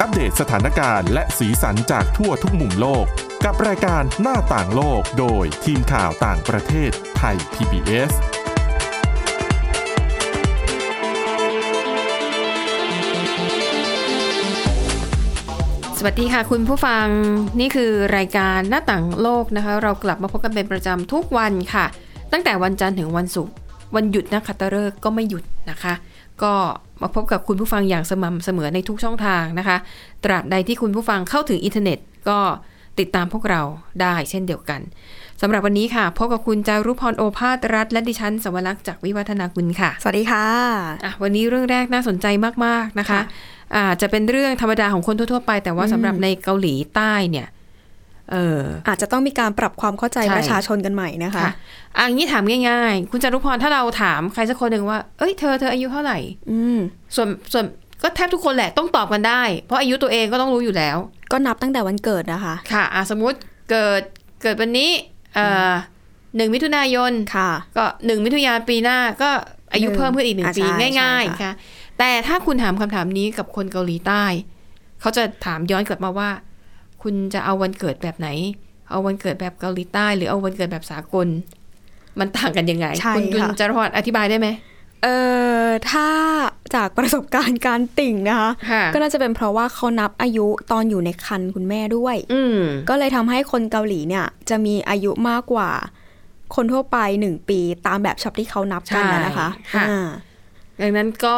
อัปเดตสถานการณ์และสีสันจากทั่วทุกมุมโลก กับรายการหน้าต่างโลกโดยทีมข่าวต่างประเทศไทย PBS สวัสดีค่ะคุณผู้ฟังนี่คือรายการหน้าต่างโลกนะคะ เรากลับมาพบกันเป็นประจำทุกวันค่ะ ตั้งแต่วันจันทร์ถึงวันศุกร์วันหยุดนักขัตฤกษ์ก็ไม่หยุดนะคะ ก็ มาพบกับคุณผู้ฟังอย่างสม่ำเสมอในทุกช่องทางนะคะ ตราบใดที่คุณผู้ฟังเข้าถึงอินเทอร์เน็ตก็ติดตามพวกเราได้เช่นเดียวกันสำหรับวันนี้ค่ะพบกับคุณจารุพรโอภาสรัฐและดิฉันสวรักษ์จากวิวัฒนาคุณค่ะ สวัสดีค่ะอะวันนี้เรื่องแรกน่าสนใจมาก ๆ นะคะค่ะอาจจะเป็นเรื่องธรรมดาของคนทั่ว ๆ ไป แต่ว่าสำหรับในเกาหลีใต้เนี่ย เอออาจจะต้องมีการปรับความเข้าใจใช่ประชาชนกันใหม่นะคะค่ะอะอย่างนี้ถามง่ายๆ คุณจารุพรถ้าเราถามใครสักคนหนึ่งว่า เอ้ยเธอเธออายุเท่าไหร่ อืมส่วนส่วนก็แทบทุกคนแหละต้องตอบกันได้ เพราะอายุตัวเองก็ต้องรู้อยู่แล้ว ก็นับตั้งแต่วันเกิดนะคะ ค่ะอะสมมุติเกิดเกิดวันนี้เอ่อหนึ่งมิถุนายนค่ะ ก็หนึ่งมิถุนายนปีหน้าก็อายุหนึ่งเพิ่มขึ้นอีกหนึ่งอะปีใช่ง่ายใช่ค่ะๆค่ะ แต่ถ้าคุณถามคำถามนี้กับคนเกาหลีใต้ เขาจะถามย้อนกลับมาว่า คุณจะเอาวันเกิดแบบไหน เอาวันเกิดแบบเกาหลีใต้หรือเอาวันเกิดแบบสากล มันต่างกันยังไงใช่คุณคุณค่ะจารพรอธิบายได้ไหมเอ่อถ้าจากประสบการณ์การติ่งนะคะค่ะก็น่าจะเป็นเพราะว่าเขานับอายุตอนอยู่ในครรภ์คุณแม่ด้วยอืมก็เลยทำให้คนเกาหลีเนี่ย จะมีอายุมากกว่า คนทั่วไปหนึ่งปีตามแบบฉบับที่เขานับกันนะนะคะใช่ค่ะอ่าดังนั้นก็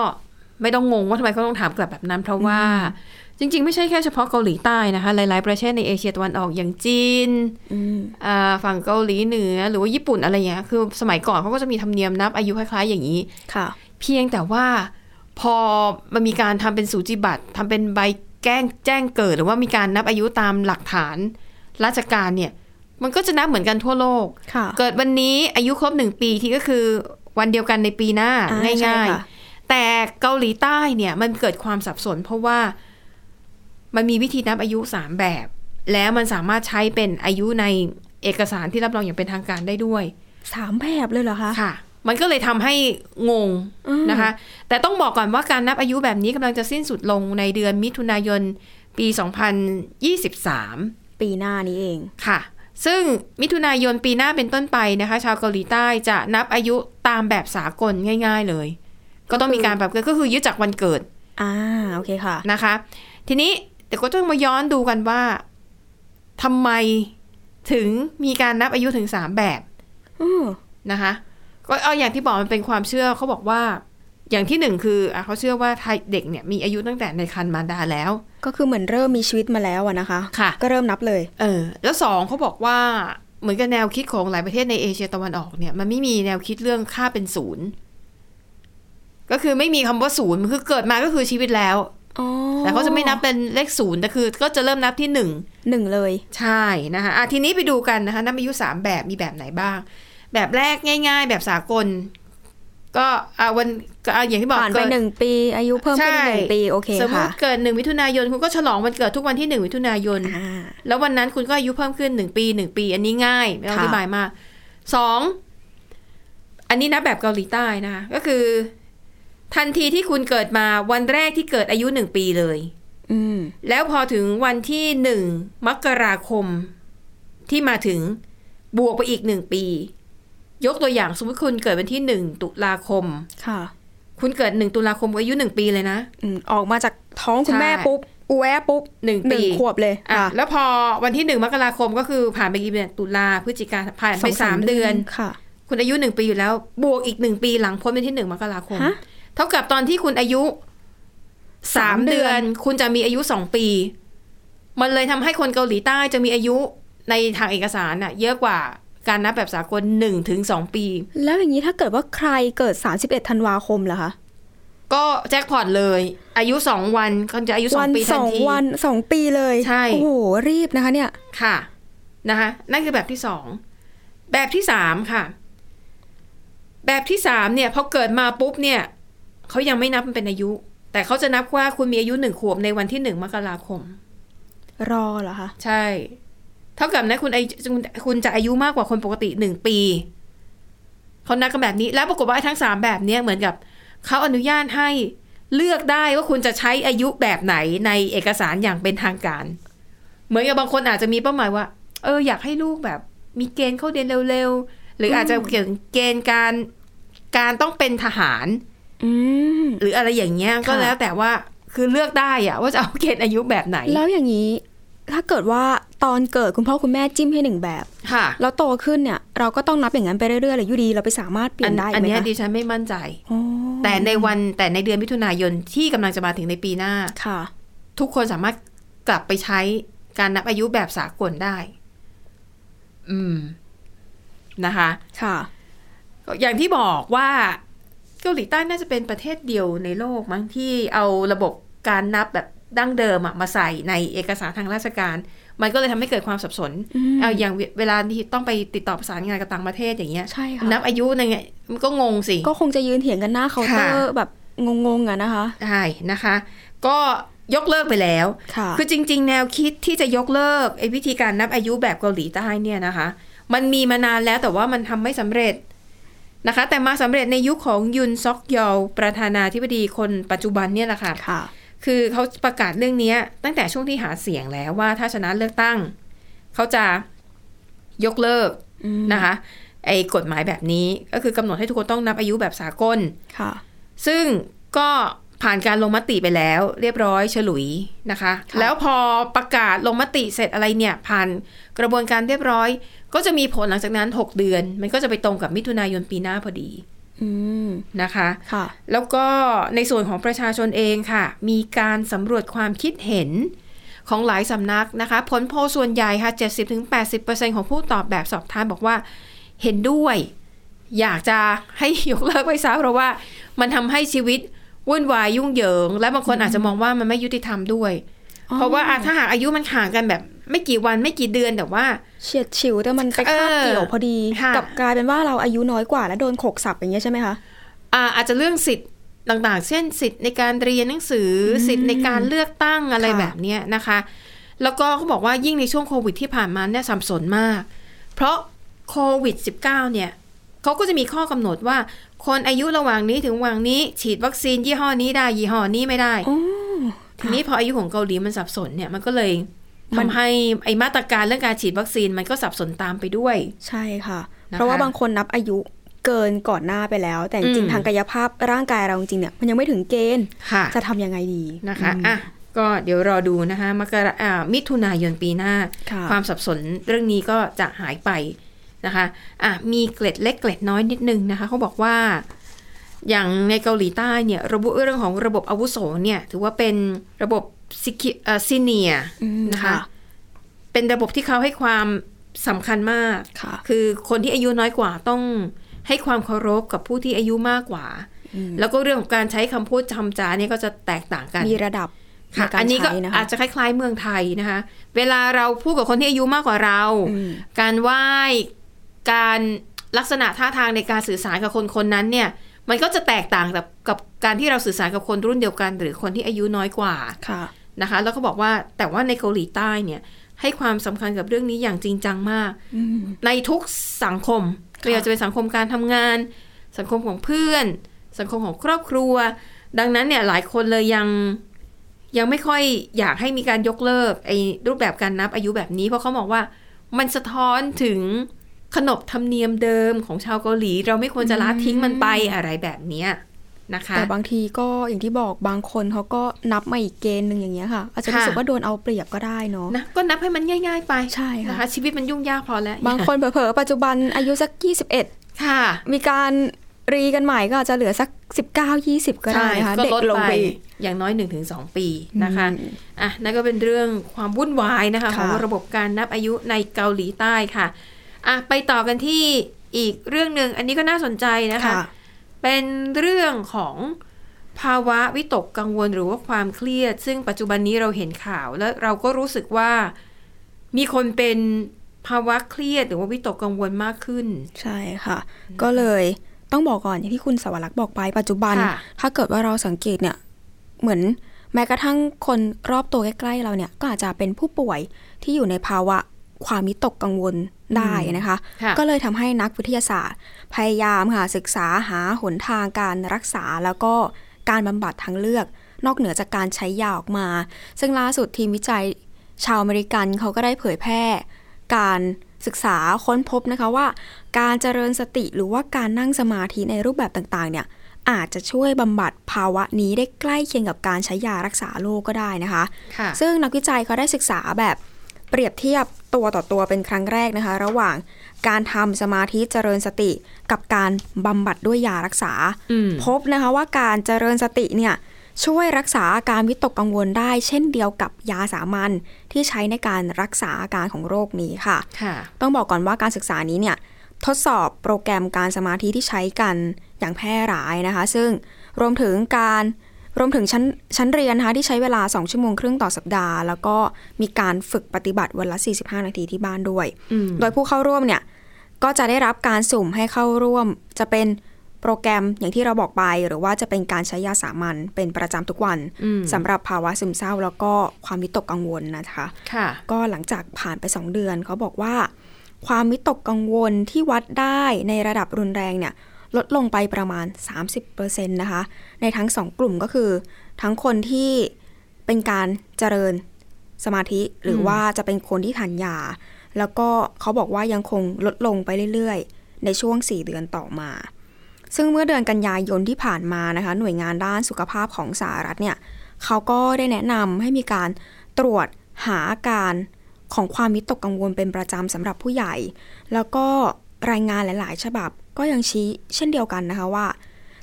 ไม่ต้องงงว่าทำไมเขาต้องถามกลับแบบนั้น เพราะว่า จริง ๆ ไม่ใช่แค่เฉพาะเกาหลีใต้นะคะ หลาย ๆ ประเทศในเอเชียตะวันออกอย่างจีนอืมอ่าฝั่งเกาหลีเหนือหรือว่าญี่ปุ่นอะไรเงี้ยคือสมัยก่อนเขาก็จะมีธรรมเนียมนับอายุคล้าย ๆ อย่างนี้ค่ะ เพียงแต่ว่าพอมันมีการทำเป็นสูจิบัตรทำเป็นใบแจ้งแจ้งเกิด หรือว่ามีการนับอายุตามหลักฐานราชการเนี่ย มันก็จะนับเหมือนกันทั่วโลกค่ะเกิดวันนี้อายุครบหนึ่งปีที่ก็คือวันเดียวกันในปีหน้าอ่าใช่ง่ายค่ะๆแต่เกาหลีใต้เนี่ยมันเกิดความสับสนเพราะว่า มันมีวิธีนับอายุสามแบบ แล้วมันสามารถใช้เป็นอายุในเอกสารที่รับรองอย่างเป็นทางการได้ด้วยสามแบบเลยเหรอคะค่ะ มันก็เลยทำให้งงอืมนะคะ แต่ต้องบอกก่อนว่าการนับอายุแบบนี้กำลังจะสิ้นสุดลงในเดือนมิถุนายนปี 2023 ปีหน้านี้เองค่ะ ซึ่งมิถุนายนปีหน้าเป็นต้นไปนะคะ ชาวเกาหลีใต้จะนับอายุตามแบบสากลง่าย ๆเลย ก็ต้องมีการปรับเกิดก็คือยึดจากวันเกิดอ่าโอเคค่ะนะคะ ทีนี้ แต่ก็ต้องมาย้อนดูกันว่าทำไมถึงมีการนับอายุถึงสามแบบอืมนะคะ ก็เอาอย่างที่บอกมันเป็นความเชื่อเขาบอกว่า อย่างที่หนึ่งคืออะเขาเชื่อว่าไทยเด็กเนี่ยมีอายุตั้งแต่ในครรภ์มารดาแล้ว ก็คือเหมือนเริ่มมีชีวิตมาแล้วอะนะคะค่ะ ก็เริ่มนับเลย เออ แล้วสองเขาบอกว่าเหมือนกับแนวคิดของหลายประเทศในเอเชียตะวันออกเนี่ยมันไม่มีแนวคิดเรื่องค่าเป็นศูนย์ก็คือไม่มีคำว่าศูนย์มันคือเกิดมาก็คือชีวิตแล้วอ๋อ แต่เขาจะไม่นับเป็นเลขศูนย์แต่คือ ก็จะเริ่มนับที่หนึ่งหนึ่งเลย ใช่นะคะอะทีนี้ไปดูกันนะคะนับอายุสามแบบมีแบบไหนบ้าง แบบแรกง่าย ๆ แบบสากล ก็อะวันก็อะอย่างที่บอกผ่านไปเกิดหนึ่งปี อายุเพิ่มขึ้นอีกหนึ่งปีโอเคสมมค่ะติเกิดหนึ่งมิถุนายนคุณก็ฉลองวันเกิดทุกวันที่หนึ่งมิถุนายนอ่าแล้ววันนั้นคุณก็อายุเพิ่มขึ้นหนึ่งปีหนึ่งปี อันนี้ง่ายไม่ต้องอค่ะธิบายมากสองอันนี้นับแบบเกาหลีใต้นะคะก็คือ ทันทีที่คุณเกิดมาวันแรกที่เกิดอายุหนึ่งปีเลยอืมแล้วพอถึงวันที่หนึ่งมกราคม ที่มาถึงบวกไปอีกหนึ่งปี ยกตัวอย่างสมมติคุณเกิดวันที่หนึ่งตุลาคม ค่ะ คุณเกิดหนึ่งตุลาคมอายุหนึ่งปีเลยนะอืมออกมาจากท้องคุณใช่แม่ปุ๊บอูแวะปุ๊บหนึ่งหนึ่ปีงขวบเลยอะค่ะแล้วพอวันที่หนึ่งมกราคมก็คือผ่านไปกี่เดือนตุลาพฤศจิกาผ่านไปสามเดือนค่ะ คุณอายุหนึ่งปีอยู่แล้ว บวกอีกหนึ่งปีหลังพ้นวันที่หนึ่งมกราคมฮะ เท่ากับตอนที่คุณอายุสามสามเดืเดืออนนคุณจะมีอายุสองปี มันเลยทำให้คนเกาหลีใต้จะมีอายุในทางเอกสารน่ะ เยอะกว่าการนับแบบสากลหนึ่งถึงสองปี แล้วอย่างนี้ถ้าเกิดว่าใครเกิด31ธันวาคมล่ะคะก็แจ็คพอตเลย อายุสองวันก็จะอายุสอวังปีสทันองทีวันสองปีเลยใช่โอ้โหรีบนะคะ เนี่ยค่ะนะคะนั่นคือแบบที่สองแบบที่สามค่ะ แบบที่สามเนี่ยพอเกิดมาปุ๊บเนี่ย เขายังไม่นับมันเป็นอายุ แต่เขาจะนับว่าคุณมีอายุหนึ่งขวบในวันที่หนึ่งมกราคม รอเหรอคะ ใช่ เท่ากับนะคุณอายุคุณคุณจะอายุมากกว่าคนปกติหนึ่งปี เขานับกันแบบนี้ แล้วปรากฏว่าไอ้ทั้งสามแบบเนี้ยเหมือนกับเขาอนุญาตให้เลือกได้ว่าคุณจะใช้อายุแบบไหนในเอกสารอย่างเป็นทางการ เหมือนกับบางคนอาจจะมีเป้าหมายว่า เอออยากให้ลูกแบบ มีเกณฑ์เข้าเรียนเร็วๆ หรืออาจจะเกี่ยวกับเกณฑ์การการต้องเป็นทหารอืม หรืออะไรอย่างเงี้ยก็ค่ะแล้วแต่ว่าคือเลือกได้อะว่าจะเอาเกณฑ์อายุแบบไหน แล้วอย่างนี้ ถ้าเกิดว่าตอนเกิดคุณพ่อคุณแม่จิ้มให้หนึ่งแบบค่ะ แล้วโตขึ้นเนี่ยเราก็ต้องนับอย่างนั้นไปเรื่อยๆเลยอยู่ดีเราไปสามารถเปลี่ยนได้อันไหมเนี้ยคะดิฉันไม่มั่นใจอ๋อแต่ในวันแต่ในเดือนมิถุนายนที่กำลังจะมาถึงในปีหน้าค่ะ ทุกคนสามารถกลับไปใช้การนับอายุแบบสากลได้ อืมนะคะ ค่ะ อย่างที่บอกว่าเกาหลีใต้น่าจะเป็นประเทศเดียวในโลกมั้งที่เอาระบบการนับแบบดั้งเดิมอะมาใส่ในเอกสารทางราชการ มันก็เลยทำให้เกิดความสับสนอืมเอาอย่างเวเวลาที่ต้องไปติดต่อประสานงานกับต่างประเทศอย่างเงี้ยใช่ค่ะนับอายุในไงมันก็งงสิ ก็คงจะยืนเถียงกันหน้าเคาน์เตอร์ค่ะแบบงงๆอะนะคะใช่นะคะ ก็ยกเลิกไปแล้วค่ะคือจริง ๆ แนวคิดที่จะยกเลิกไอ้วิธีการนับอายุแบบเกาหลีใต้เนี่ยนะคะ มันมีมานานแล้วแต่ว่ามันทำไม่สำเร็จ นะคะ แต่มาสำเร็จในยุคของยุนซอกยอลประธานาธิบดีคนปัจจุบันเนี่ยแหละค่ะค่ะคือเขาประกาศเรื่องนี้ตั้งแต่ช่วงที่หาเสียงแล้วว่าถ้าชนะเลือกตั้ง เขาจะยกเลิกอืมนะคะไอ้กฎหมายแบบนี้ก็คือกำหนดให้ทุกคนต้องนับอายุแบบสากลค่ะ ซึ่งก็ ผ่านการลงมติไปแล้วเรียบร้อยฉลุยนะคะค่ะแล้วพอประกาศลงมติเสร็จอะไรเนี่ย ผ่านกระบวนการเรียบร้อย ก็จะมีผลหลังจากนั้น 6 เดือน มันก็จะไปตรงกับมิถุนายนปีหน้าพอดีอืมนะคะค่ะ แล้วก็ในส่วนของประชาชนเองค่ะ มีการสำรวจความคิดเห็นของหลายสำนักนะคะ ผลโพลส่วนใหญ่ค่ะ 70-80%ของผู้ตอบแบบสอบถามบอกว่าเห็นด้วย อยากจะให้ยกเลิกไปซะเพราะว่ามันทำให้ชีวิต วุ่นวายยุ่งเหยิง และบางคนอาจจะมองว่ามันไม่ยุติธรรมด้วยอ๋อเพราะว่าอะถ้าหากอายุมันห่างกันแบบ ไม่กี่วันไม่กี่เดือนแต่ว่า เฉียดฉิวแต่มันไปคาบเออเกี่ยวพอดีค่ะกลับกลายเป็นว่าเราอายุน้อยกว่าแล้วโดนขกสับอย่างเงี้ยใช่ไหมคะอ่าอาจจะเรื่องสิทธิ์ต่างๆ เช่นสิทธิ์ในการเรียนหนังสืออสิทธิ์ในการเลือกตั้งอะไรค่ะแบบเนี้ยนะคะ แล้วก็เขาบอกว่ายิ่งในช่วงโควิดที่ผ่านมาเนี่ยสับสนมาก เพราะโควิด -19 เนี่ย เขาก็จะมีข้อกำหนดว่า คนอายุระหว่างนี้ถึงระหว่างนี้ ฉีดวัคซีนยี่ห้อนี้ได้ยี่ห้อนี้ไม่ได้อ๋อทีนี้พออายุของเกาหลีมันสับสนเนี่ยมันก็เลยมันทำให้ไอมาตรการเรื่องการฉีดวัคซีนมันก็สับสนตามไปด้วย ใช่ค่ะนะคะเพราะว่าบางคนนับอายุเกินก่อนหน้าไปแล้ว แต่จอืริงมๆทางกายภาพร่างกายเราจริงๆเนี่ยมันยังไม่ถึงเกณฑ์ค่ะจะทำยังไงดีนะคะอืมอะก็เดี๋ยวรอดูนะคะมกราอ่ามิถุนายนปีหน้าค่ะความสับสนเรื่องนี้ก็จะหายไป นะคะอะมีเกล็ดเล็กเกล็ดน้อยนิดนึงนะคะเขาบอกว่า อย่างในเกาหลีใต้เนี่ยระบุเรื่องของระบบอาวุโสเนี่ยถือว่าเป็นระบบซิกิเอ่อซีเนียอืมนะคะ เป็นระบบที่เขาให้ความสำคัญมากค่ะคือคนที่อายุน้อยกว่าต้องให้ความเคารพกับผู้ที่อายุมากกว่าอืมแล้วก็เรื่องของการใช้คำพูดคำจาเนี่ยก็จะแตกต่างกัน มีระดับในค่ะการอันนี้ก็ใช้นะคะอาจจะคล้ายๆเมืองไทยนะคะ เวลาเราพูดกับคนที่อายุมากกว่าเราอืมการไหว้ การลักษณะท่าทางในการสื่อสารกับคนคนนั้นเนี่ยมันก็จะแตกต่างกับกับการที่เราสื่อสารกับคนรุ่นเดียวกัน หรือคนที่อายุน้อยกว่าค่ะนะคะ แล้วก็บอกว่าแต่ว่าในเกาหลีใต้เนี่ยให้ความสำคัญกับเรื่องนี้อย่างจริงจังมากอืมในทุกสังคมค่ะไม่ว่าจะเป็นสังคมการทำงาน สังคมของเพื่อน สังคมของครอบครัว ดังนั้นเนี่ยหลายคนเลยยังยังไม่ค่อยอยากให้มีการยกเลิกไอ้รูปแบบการนับอายุแบบนี้ เพราะเขาบอกว่ามันสะท้อนถึง ขนบธรรมเนียมเดิมของชาวเกาหลี เราไม่ควรจะละทิ้งมันไปอะไรแบบเนี้ยนะคะ แต่บางทีก็อย่างที่บอกบางคนเขาก็นับมาอีกเกณฑ์หนึ่งอย่างเงี้ยค่ะ อาจจะรู้สึกค่ะว่าโดนเอาเปรียบก็ได้เนาะนะก็นับให้มันง่าย ๆ ไปใช่ค่ะนะคะชีวิตมันยุ่งยากพอแล้ว บางคนเผลอๆปัจจุบันอายุสัก 21 ค่ะ มีการรีกันใหม่ก็อาจจะเหลือสัก 19 20 ก็ได้นะคะก็เด็กลดลงไปไปอีกอย่างน้อย 1-2 ปีนะคะอืมอะนั่นก็เป็นเรื่องความวุ่นวายนะคะค่ะของระบบการนับอายุในเกาหลีใต้ค่ะ อะไปต่อกันที่อีกเรื่องหนึ่งอันนี้ก็น่าสนใจนะคะค่ะเป็นเรื่องของภาวะวิตกกังวลหรือว่าความเครียด ซึ่งปัจจุบันนี้เราเห็นข่าวแล้วเราก็รู้สึกว่ามีคนเป็นภาวะเครียดหรือว่าวิตกกังวลมากขึ้น ใช่ค่ะ ก็เลยต้องบอกก่อนอย่างที่คุณสวรักษ์บอกไปปัจจุบันค่ะถ้าเกิดว่าเราสังเกตเนี่ยเหมือนแม้กระทั่งคนรอบตัวใกล้ๆเราเนี่ยก็อาจจะเป็นผู้ป่วยที่อยู่ในภาวะความวิตกกังวล ได้นะคะค่ะก็เลยทำให้นักวิทยาศาสตร์ พยายามค่ะศึกษาหาหนทางการรักษาแล้วก็การบำบัดทางเลือก นอกเหนือจากการใช้ยาออกมา ซึ่งล่าสุดทีมวิจัยชาวอเมริกันเขาก็ได้เผยแพร่ การศึกษาค้นพบนะคะว่า การเจริญสติหรือว่าการนั่งสมาธิในรูปแบบต่างๆ เนี่ยอาจจะช่วยบำบัดภาวะนี้ได้ใกล้เคียงกับการใช้ยารักษาโรคก็ได้นะคะค่ะซึ่งนักวิจัยเขาได้ศึกษาแบบ เปรียบเทียบตัวต่อตัวเป็นครั้งแรกนะคะ ระหว่างการทำสมาธิเจริญสติกับการบำบัดด้วยยารักษาอืมพบนะคะว่าการเจริญสติเนี่ยช่วยรักษาอาการวิตกกังวลได้ เช่นเดียวกับยาสามัญที่ใช้ในการรักษาอาการของโรคนี้ค่ะค่ะต้องบอกก่อนว่าการศึกษานี้เนี่ยทดสอบโปรแกรมการสมาธิที่ใช้กันอย่างแพร่หลายนะคะ ซึ่งรวมถึงการ รวมถึงชั้นชั้นเรียนนะคะที่ใช้เวลา 2 ชั่วโมงครึ่งต่อสัปดาห์ แล้วก็มีการฝึกปฏิบัติวันละ 45 นาทีที่บ้านด้วยอืมโดยผู้เข้าร่วมเนี่ยก็จะได้รับการสุ่มให้เข้าร่วม จะเป็นโปรแกรมอย่างที่เราบอกไป หรือว่าจะเป็นการใช้ยาสามัญเป็นประจำทุกวันอืมสำหรับภาวะซึมเศร้า แล้วก็ความวิตกกังวลนะคะค่ะก็หลังจากผ่านไป 2 เดือนเขาบอกว่า ความวิตกกังวลที่วัดได้ในระดับรุนแรงเนี่ย ลดลงไปประมาณ 30%นะคะ ในทั้ง 2 กลุ่มก็คือ ทั้งคนที่เป็นการเจริญสมาธิหรืออมว่าจะเป็นคนที่ทานยา แล้วก็เขาบอกว่ายังคงลดลงไปเรื่อยๆ ในช่วง 4 เดือนต่อมา ซึ่งเมื่อเดือนกันยายนที่ผ่านมานะคะ หน่วยงานด้านสุขภาพของสหรัฐเนี่ยเขาก็ได้แนะนำให้มีการตรวจหาอาการของความวิตกกังวลเป็นประจำสำหรับผู้ใหญ่ แล้วก็รายงานหลาย ๆ ฉบับ ก็ยังชี้เช่นเดียวกันนะคะว่า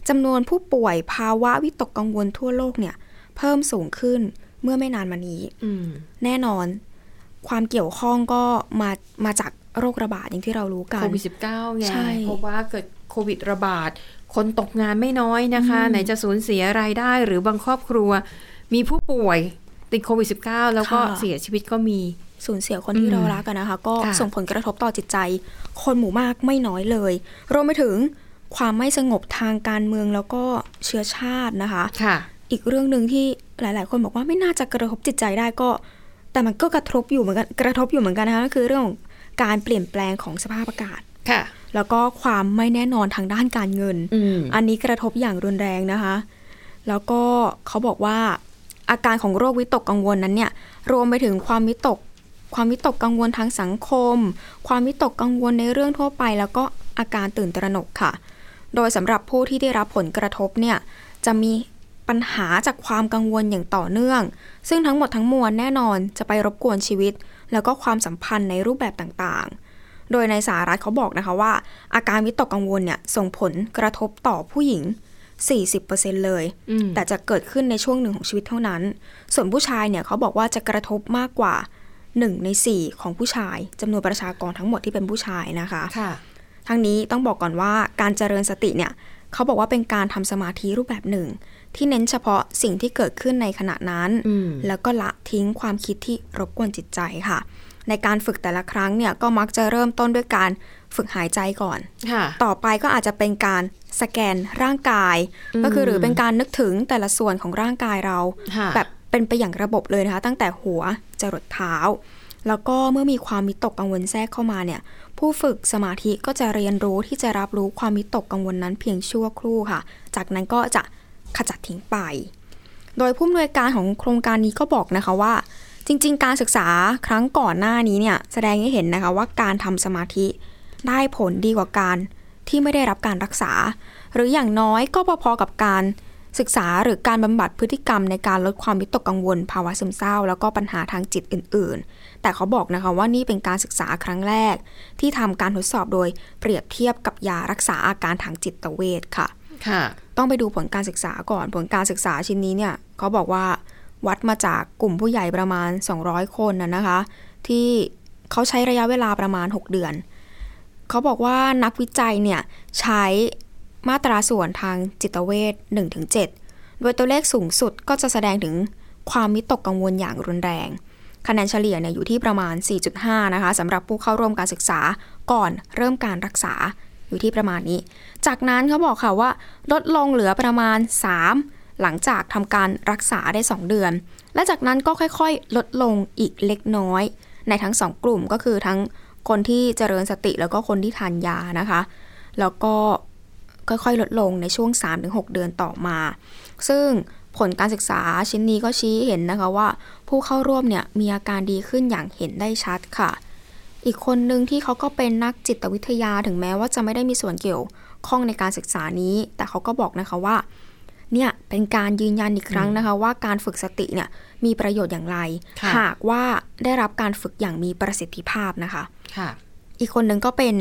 จำนวนผู้ป่วยภาวะวิตกกังวลทั่วโลกเนี่ยเพิ่มสูงขึ้นเมื่อไม่นานมานี้อืมแน่นอน ความเกี่ยวข้องก็มามาจากโรคระบาดอย่างที่เรารู้กันโควิด -19 ไงใช่เพราะว่าเกิดโควิดระบาด คนตกงานไม่น้อยนะคะ ไหนจะสูญเสียรายได้หรือบางครอบครัว มีผู้ป่วยติดโควิด -19 แล้วก็เสียชีวิตก็มี สูญเสียคนที่อืมเรารักกันนะคะ ก็ค่ะส่งผลกระทบต่อจิตใจ คนหมู่มากไม่น้อยเลยรวมไปถึงความไม่สงบทางการเมืองแล้วก็เชื้อชาตินะคะค่ะ อีกเรื่องหนึ่งที่หลาย ๆ คนบอกว่าไม่น่าจะกระทบจิตใจได้ก็ แต่มันก็กระทบอยู่เหมือนกันกระทบอยู่เหมือนกันนะคะก็คือเรื่องของการเปลี่ยนแปลงของสภาพอากาศค่ะ แล้วก็ความไม่แน่นอนทางด้านการเงินอืมอันนี้กระทบอย่างรุนแรงนะคะ แล้วก็เขาบอกว่าอาการของโรควิตกกังวลนั้นเนี่ย รวมไปถึงความวิตก ความวิตกกังวลทางสังคม ความวิตกกังวลในเรื่องทั่วไป แล้วก็อาการตื่นตระหนกค่ะ โดยสำหรับผู้ที่ได้รับผลกระทบเนี่ยจะมีปัญหาจากความกังวลอย่างต่อเนื่อง ซึ่งทั้งหมดทั้งมวลแน่นอนจะไปรบกวนชีวิต แล้วก็ความสัมพันธ์ในรูปแบบต่างๆ โดยในสหรัฐเขาบอกนะคะว่า อาการวิตกกังวลเนี่ยส่งผลกระทบต่อผู้หญิง 40%เลยอืมแต่จะเกิดขึ้นในช่วงหนึ่งของชีวิตเท่านั้น ส่วนผู้ชายเนี่ยเขาบอกว่าจะกระทบมากกว่า 1 ใน 4 ของผู้ชายจำนวนประชากรทั้งหมดที่เป็นผู้ชายนะคะค่ะทั้งนี้ต้องบอกก่อนว่าการเจริญสติเนี่ยเขาบอกว่าเป็นการทำสมาธิรูปแบบหนึ่ง ที่เน้นเฉพาะสิ่งที่เกิดขึ้นในขณะนั้นอืมแล้วก็ละทิ้งความคิดที่รบกวนจิตใจค่ะ ในการฝึกแต่ละครั้งเนี่ยก็มักจะเริ่มต้นด้วยการฝึกหายใจก่อนค่ะต่อไปก็อาจจะเป็นการสแกนร่างกายอืมก็คือหรือเป็นการนึกถึงแต่ละส่วนของร่างกายเราค่ะแบบ เป็นไปอย่างระบบเลยนะคะ ตั้งแต่หัวจรดเท้า แล้วก็เมื่อมีความมิตกกังวลแทรกเข้ามาเนี่ยผู้ฝึกสมาธิก็จะเรียนรู้ที่จะรับรู้ความมิตกกังวลนั้นเพียงชั่วครู่ค่ะ จากนั้นก็จะขจัดทิ้งไป โดยผู้อำนวยการของโครงการนี้ก็บอกนะคะว่า จริง ๆ การศึกษาครั้งก่อนหน้านี้เนี่ยแสดงให้เห็นนะคะว่าการทำสมาธิได้ผลดีกว่าการที่ไม่ได้รับการรักษา หรืออย่างน้อยก็พอๆกับการ ศึกษาหรือการบำบัดพฤติกรรมในการลดความวิตกกังวล ภาวะซึมเศร้า แล้วก็ปัญหาทางจิตอื่น ๆ แต่เขาบอกนะคะว่านี่เป็นการศึกษาครั้งแรก ที่ทำการทดสอบโดยเปรียบเทียบกับยารักษาอาการทางจิตเวชค่ะค่ะ ต้องไปดูผลการศึกษาก่อนผลการศึกษาชิ้นนี้เนี่ยเขาบอกว่าวัดมาจากกลุ่มผู้ใหญ่ประมาณ 200 คนนะนะคะ ที่เขาใช้ระยะเวลาประมาณ 6 เดือน เขาบอกว่านักวิจัยเนี่ยใช้ มาตราส่วนทางจิตเวช1-7 โดยตัวเลขสูงสุดก็จะแสดงถึงความมิตกกังวลอย่างรุนแรง คะแนนเฉลี่ยเนี่ยอยู่ที่ประมาณ 4.5 นะคะสำหรับผู้เข้าร่วมการศึกษาก่อนเริ่มการรักษาอยู่ที่ประมาณนี้ จากนั้นเขาบอกค่ะว่า ลดลงเหลือประมาณ 3 หลังจากทำการรักษาได้ 2 เดือน และจากนั้นก็ค่อยๆ ลดลงอีกเล็กน้อย ในทั้ง 2 กลุ่มก็คือทั้งคนที่เจริญสติแล้วก็คนที่ทานยานะคะ แล้วก็ ค่อยๆ ลดลงในช่วง 3-6 เดือนต่อมา ซึ่งผลการศึกษาชิ้นนี้ก็ชี้เห็นนะคะว่า ผู้เข้าร่วมเนี่ยมีอาการดีขึ้นอย่างเห็นได้ชัดค่ะ อีกคนหนึ่งที่เขาก็เป็นนักจิตวิทยาถึงแม้ว่าจะไม่ได้มีส่วนเกี่ยวข้องในการศึกษานี้ แต่เขาก็บอกนะคะว่าเนี่ยเป็นการยืนยันอีกครั้งนะคะว่าการฝึกสติเนี่ยมีประโยชน์อย่างไรค่ะหากว่าได้รับการฝึกอย่างมีประสิทธิภาพนะคะค่ะอีกคนหนึ่งก็เป็น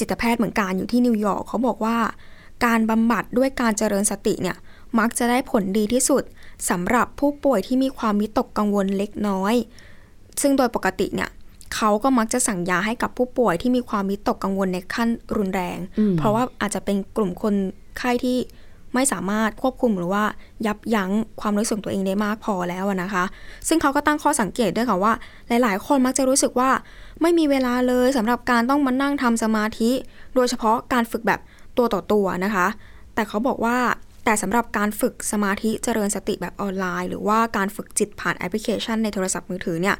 จิตแพทย์เหมือนกันอยู่ที่นิวยอร์กเขาบอกว่า การบำบัดด้วยการเจริญสติเนี่ยมักจะได้ผลดีที่สุดสำหรับผู้ป่วยที่มีความวิตกกังวลเล็กน้อย ซึ่งโดยปกติเนี่ยเขาก็มักจะสั่งยาให้กับผู้ป่วยที่มีความวิตกกังวลในขั้นรุนแรงอืมเพราะว่าอาจจะเป็นกลุ่มคนไข้ที่ ไม่สามารถควบคุมหรือว่ายับยั้งความรู้สึกตัวเองได้มากพอแล้วนะคะ ซึ่งเขาก็ตั้งข้อสังเกตด้วยค่ะว่า หลาย ๆ คนมักจะรู้สึกว่าไม่มีเวลาเลยสำหรับการต้องมานั่งทำสมาธิ โดยเฉพาะการฝึกแบบตัวต่อตัวนะคะ แต่เขาบอกว่าแต่สำหรับการฝึกสมาธิเจริญสติแบบออนไลน์ หรือว่าการฝึกจิตผ่านแอปพลิเคชันในโทรศัพท์มือถือเนี่ย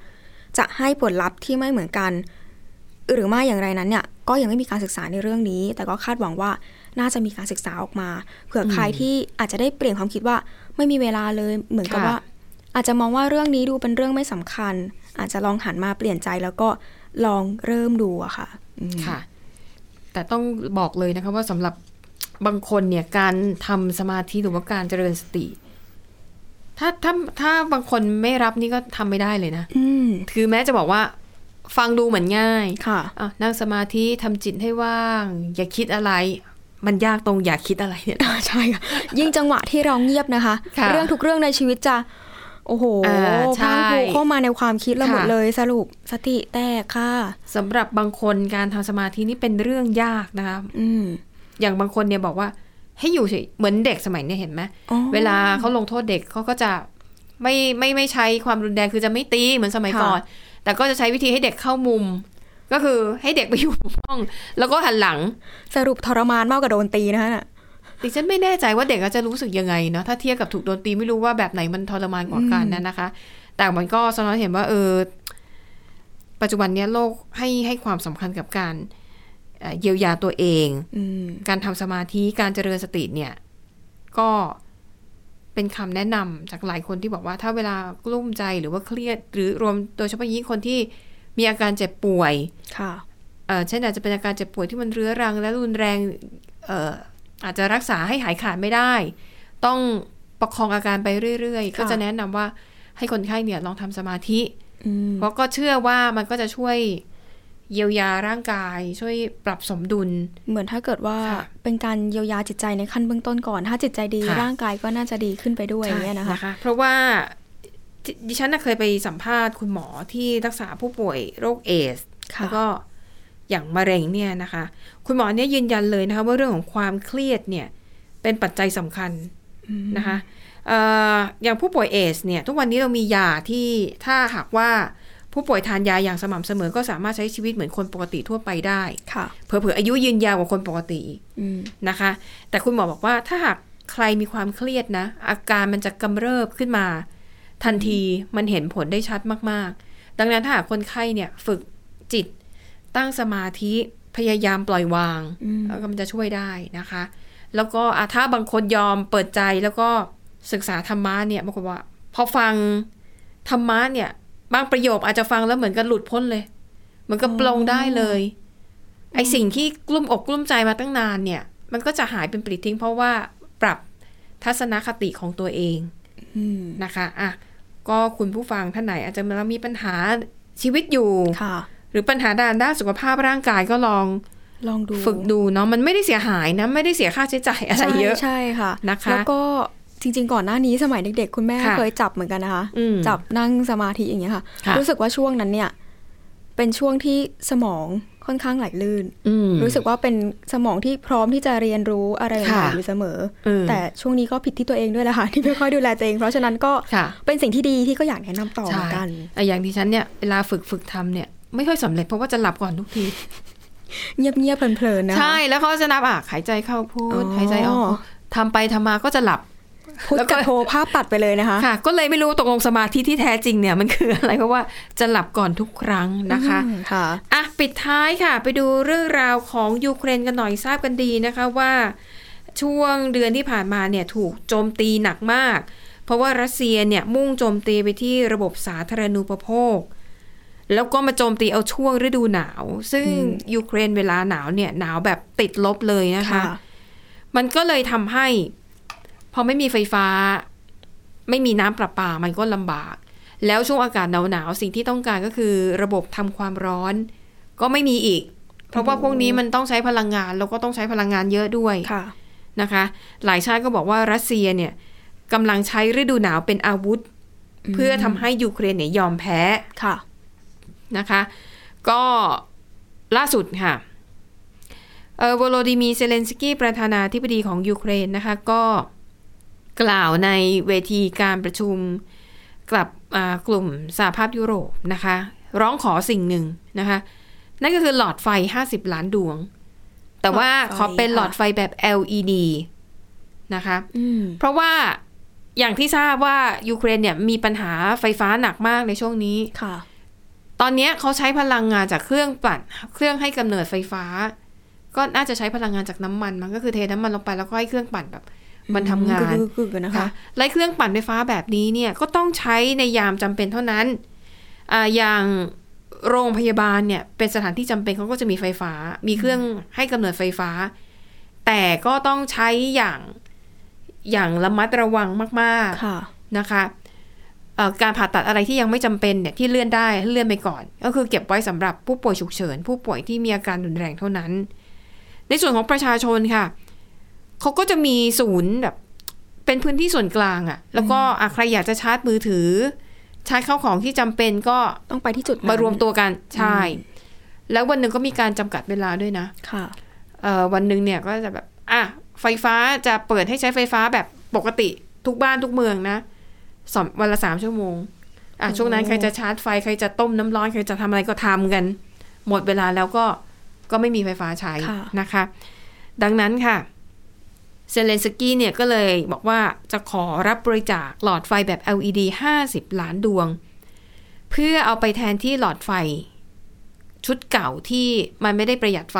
จะให้ผลลัพธ์ที่ไม่เหมือนกัน หรือไม่อย่างไรนั้นเนี่ยก็ยังไม่มีการศึกษาในเรื่องนี้ แต่ก็คาดหวังว่า น่าจะมีการศึกษาออกมา เผื่อใครที่อาจจะได้เปลี่ยนความคิดว่าไม่มีเวลาเลยเหมือนกับค่ะว่า อาจจะมองว่าเรื่องนี้ดูเป็นเรื่องไม่สำคัญ อาจจะลองหันมาเปลี่ยนใจแล้วก็ลองเริ่มดูอะค่ะอืมค่ะ แต่ต้องบอกเลยนะคะว่าสำหรับบางคนเนี่ยการทำสมาธิหรือว่าการเจริญสติ ถ้าถ้าถ้าบางคนไม่รับนี่ก็ทำไม่ได้เลยนะอืมคือแม้จะบอกว่าฟังดูเหมือนง่าย ค่ะอะนั่งสมาธิทำจิตให้ว่าง อย่าคิดอะไร มันยากตรงอย่าคิดอะไรเนี่ยใช่ค่ะยิ่งจังหวะที่เราเงียบนะคะค่ะเรื่องทุกเรื่องในชีวิตจะ โอ้โหอ่าใช่พรังพรูเข้ามาในความคิดเราหมดค่ะเลยสรุปสติแตกค่ะสำหรับบางคนการทำสมาธินี่เป็นเรื่องยากนะคะอืมอย่างบางคนเนี่ยบอกว่า ให้อยู่เฉยเหมือนเด็กสมัยเนี่ยเห็นไหมอ๋อเวลาเขาลงโทษเด็กเขาก็จะไม่ไม่ไม่ใช้ความรุนแรงคือจะไม่ตีเหมือนสมัยค่ะก่อน แต่ก็จะใช้วิธีให้เด็กเข้ามุม ก็คือให้เด็กไปอยู่ห้อง แล้วก็หันหลังสรุปทรมานมากกว่าโดนตีนะคะน่ะดิฉันไม่แน่ใจว่าเด็กจะรู้สึกยังไงเนาะถ้าเทียบกับถูกโดนตีไม่รู้ว่าแบบไหนมันทรมานกว่ากันนะนะคะ แต่มันก็สะท้อนเห็นว่าเออปัจจุบันเนี้ยโลกให้ให้ความสำคัญกับการเอ่อเยียวยาตัวเองอืมการทำสมาธิการเจริญสติเนี่ย ก็เป็นคำแนะนำจากหลายคนที่บอกว่าถ้าเวลากลุ้มใจหรือว่าเครียด หรือรวมโดยเฉพาะยิ่งคนที่ มีอาการเจ็บป่วยค่ะเอ่อเช่นอาจจะเป็นอาการเจ็บป่วยที่มันเรื้อรัง และรุนแรงเอ่ออาจจะรักษาให้หายขาดไม่ได้ ต้องประคองอาการไปเรื่อยๆค่ะก็จะแนะนำว่าให้คนไข้เนี่ยลองทำสมาธิอืมเพราะก็เชื่อว่ามันก็จะช่วยเยียวยาร่างกาย ช่วยปรับสมดุล เหมือนถ้าเกิดว่าค่ะเป็นการเยียวยาจิตใจในขั้นเบื้องต้นก่อน ถ้าจิตใจดีค่ะร่างกายก็น่าจะดีขึ้นไปด้วยอย่างเงี้ยนะคะใช่เพราะว่า ดิดิฉันน่ะเคยไปสัมภาษณ์คุณหมอที่รักษาผู้ป่วยโรคเอสค่ะแล้วก็อย่างมะเร็งเนี่ยนะคะ คุณหมอเนี่ยยืนยันเลยนะคะว่าเรื่องของความเครียดเนี่ยเป็นปัจจัยสำคัญนะคะเอ่ออย่างผู้ป่วยเอสเนี่ยทุกวันนี้เรามียาที่ถ้าหากว่าผู้ป่วยทานยาอย่างสม่ำเสมอก็สามารถใช้ชีวิตเหมือนคนปกติทั่วไปได้ค่ะเผลอๆอายุยืนยาวกว่าคนปกติอีกอืมนะคะ แต่คุณหมอบอกว่าถ้าหากใครมีความเครียดนะ อาการมันจะกำเริบขึ้นมา ทันทีมันเห็นผลได้ชัดมากๆ ดังนั้นถ้าหากคนไข้เนี่ยฝึกจิตตั้งสมาธิพยายามปล่อยวางอืมแล้วก็มันจะช่วยได้นะคะ แล้วก็อะถ้าบางคนยอมเปิดใจแล้วก็ศึกษาธรรมะเนี่ยบางคนว่า พอฟังธรรมะเนี่ย บางประโยคอาจจะฟังแล้วเหมือนกับหลุดพ้นเลย เหมือนกับปลงได้เลยไอสิ่งที่กลุ้มอกกลุ้มใจมาตั้งนานเนี่ย มันก็จะหายเป็นปลิดทิ้งเพราะว่าปรับทัศนคติของตัวเองอืมนะคะอะ ก็คุณผู้ฟังท่านไหนอาจจะมีปัญหาชีวิตอยู่ค่ะ หรือปัญหาด้านด้านสุขภาพร่างกายก็ลองลองดูฝึกดูเนาะมันไม่ได้เสียหายนะ ไม่ได้เสียค่าใช้จ่ายอะไรเยอะใช่ใช่ค่ะนะคะแล้วก็จริง ๆ ก่อนหน้านี้สมัยเด็กๆ คุณแม่ค่ะเคยจับเหมือนกันนะคะอืมจับนั่งสมาธิอย่างเงี้ยค่ะค่ะ รู้สึกว่าช่วงนั้นเนี่ย เป็นช่วงที่สมอง ค่อนข้างไหลลื่นอืมรู้สึกว่าเป็นสมองที่พร้อมที่จะเรียนรู้อะไรใหม่ค่ะๆอยู่เสมออืมแต่ช่วงนี้ก็ผิดที่ตัวเองด้วยแหละค่ะที่ไม่ค่อยดูแลตัวเอง เพราะฉะนั้นก็ค่ะเป็นสิ่งที่ดีที่ก็อยากแนะนำต่อเหใช่มือนกันอะอย่างที่ฉันเนี่ยเวลาฝึกฝึกทำเนี่ยไม่ค่อยสำเร็จเพราะว่าจะหลับก่อนทุกทีเงียบๆเพลินๆนะคะใช่แล้วเขาจะนับอะหายใจเข้าพูดอ๋อหายใจออกทำไปทำมาก็จะหลับ พุทธแล้วก็กับโทภาพตัดไปเลยนะคะค่ะ ก็เลยไม่รู้ตกลงสมาธิที่แท้จริงเนี่ยมันคืออะไรเพราะว่าจะหลับก่อนทุกครั้งนะคะอืมค่ะอะปิดท้ายค่ะ ไปดูเรื่องราวของยูเครนกันหน่อยทราบกันดีนะคะว่าช่วงเดือนที่ผ่านมาเนี่ยถูกโจมตีหนักมาก เพราะว่ารัสเซียเนี่ยมุ่งโจมตีไปที่ระบบสาธารณูปโภค แล้วก็มาโจมตีเอาช่วงฤดูหนาว ซึ่งอืมยูเครนเวลาหนาวเนี่ยหนาวแบบติดลบเลยนะคะค่ะมันก็เลยทำให้ พอไม่มีไฟฟ้า ไม่มีน้ำประปามันก็ลำบาก แล้วช่วงอากาศหนาวๆสิ่งที่ต้องการก็คือ ระบบทำความร้อน ก็ไม่มีอีก เพราะว่าพวกนี้มันต้องใช้พลังงาน แล้วก็ต้องใช้พลังงานเยอะด้วยค่ะนะคะ หลายชาติก็บอกว่ารัสเซียเนี่ยกำลังใช้ฤดูหนาวเป็นอาวุธ เพื่อทำให้ยูเครนเนี่ยยอมแพ้ค่ะนะคะ ก็ล่าสุดค่ะเออโวโลดิมีเซเลนสกี้ประธานาธิบดีของยูเครนนะคะ ก็ กล่าวในเวทีการประชุมกับอ่ากลุ่มสหภาพยุโรปนะคะ ร้องขอสิ่งหนึ่งนะคะ นั่นก็คือหลอดไฟ 50 ล้านดวง แต่ว่าหลอดไฟขอเป็นค่ะหลอดไฟแบบ LED นะคะอืมเพราะว่าอย่างที่ทราบว่ายูเครนเนี่ยมีปัญหาไฟฟ้าหนักมากในช่วงนี้ค่ะ ตอนเนี้ยเขาใช้พลังงานจากเครื่องปั่นเครื่องให้กำเนิดไฟฟ้า ก็น่าจะใช้พลังงานจากน้ำมัน มันก็คือเทน้ำมันลงไปแล้วก็ให้เครื่องปั่นแบบ มันทำงานกึกๆๆๆนะคะค่ะและเครื่องปั่นไฟฟ้าแบบนี้เนี่ยก็ต้องใช้ในยามจำเป็นเท่านั้นอ่าอย่างโรงพยาบาลเนี่ยเป็นสถานที่จำเป็นเขาก็จะมีไฟฟ้า มีเครื่องให้กำเนิดไฟฟ้า แต่ก็ต้องใช้อย่างอย่างระมัดระวังมากๆค่ะนะคะเอ่อการผ่าตัดอะไรที่ยังไม่จำเป็นเนี่ยที่เลื่อนได้เลื่อนไปก่อน ก็คือเก็บไว้สำหรับผู้ป่วยฉุกเฉิน ผู้ป่วยที่มีอาการรุนแรงเท่านั้น ในส่วนของประชาชนค่ะ เขาก็จะมีศูนย์แบบ เป็นพื้นที่ส่วนกลางอะ่ะ แล้วก็อะใครอยากจะชาร์จมือถือ ชาร์จเข้าของที่จำเป็นก็ต้องไปที่จุดนั้นมารวมตัวกันใช่ แล้ววันหนึ่งก็มีการจำกัดเวลาด้วยนะ ค่ะเอ่อวันหนึ่งเนี่ยก็จะแบบ อะ ไฟฟ้าจะเปิดให้ใช้ไฟฟ้าแบบปกติทุกบ้านทุกเมืองนะสองวันละสามชั่วโมง อะโอ้ช่วงนั้นใครจะชาร์จไฟใครจะต้มน้ำร้อนใครจะทำอะไรก็ทำกัน หมดเวลาแล้วก็ก็ไม่มีไฟฟ้าใช้นะคะ ดังนั้นค่ะ เซเลนสกี้เนี่ยก็เลยบอกว่าจะขอรับบริจาคหลอดไฟแบบ LED 50 ล้านดวง เพื่อเอาไปแทนที่หลอดไฟชุดเก่าที่มันไม่ได้ประหยัดไฟ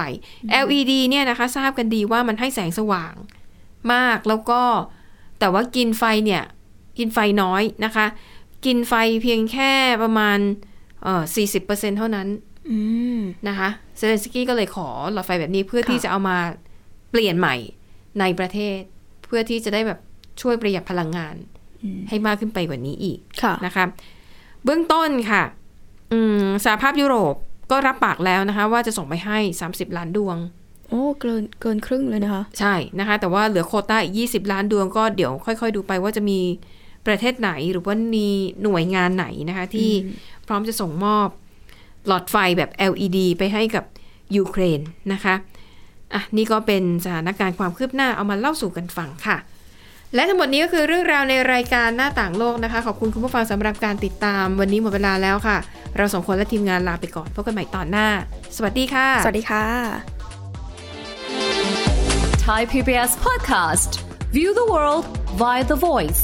LED เนี่ยนะคะ ทราบกันดีว่ามันให้แสงสว่างมากแล้วก็แต่ว่ากินไฟเนี่ย กินไฟน้อยนะคะ กินไฟเพียงแค่ประมาณเอ่อ40%เท่านั้นอืมนะคะเซเลนสกี้ก็เลยขอหลอดไฟแบบนี้เพื่อค่ะที่จะเอามาเปลี่ยนใหม่ ในประเทศ เพื่อที่จะได้แบบช่วยประหยัดพลังงานให้มากขึ้นไปกว่านี้อีกค่ะนะคะเบื้องต้นค่ะอืมสหภาพยุโรปก็รับปากแล้วนะคะ ว่าจะส่งไปให้ 30 ล้านดวง โอ้เกินเกินครึ่งเลยนะคะ ใช่นะคะ แต่ว่าเหลือโควต้าอีก 20 ล้านดวงก็เดี๋ยวค่อย ๆ ดูไปว่าจะมีประเทศไหนหรือว่ามีหน่วยงานไหนนะคะ ที่พร้อมจะส่งมอบหลอดไฟแบบ LED ไปให้กับยูเครนนะคะ อะนี่ก็เป็นสถานการณ์ความคืบหน้าเอามาเล่าสู่กันฟังค่ะ และทั้งหมดนี้ก็คือเรื่องราวในรายการหน้าต่างโลกนะคะ ขอบคุณคุณผู้ฟังสำหรับการติดตาม วันนี้หมดเวลาแล้วค่ะ เราสองคนและทีมงานลาไปก่อนพบกันใหม่ตอนหน้า สวัสดีค่ะ สวัสดีค่ะ Thai PBS podcast. View the world via the voice.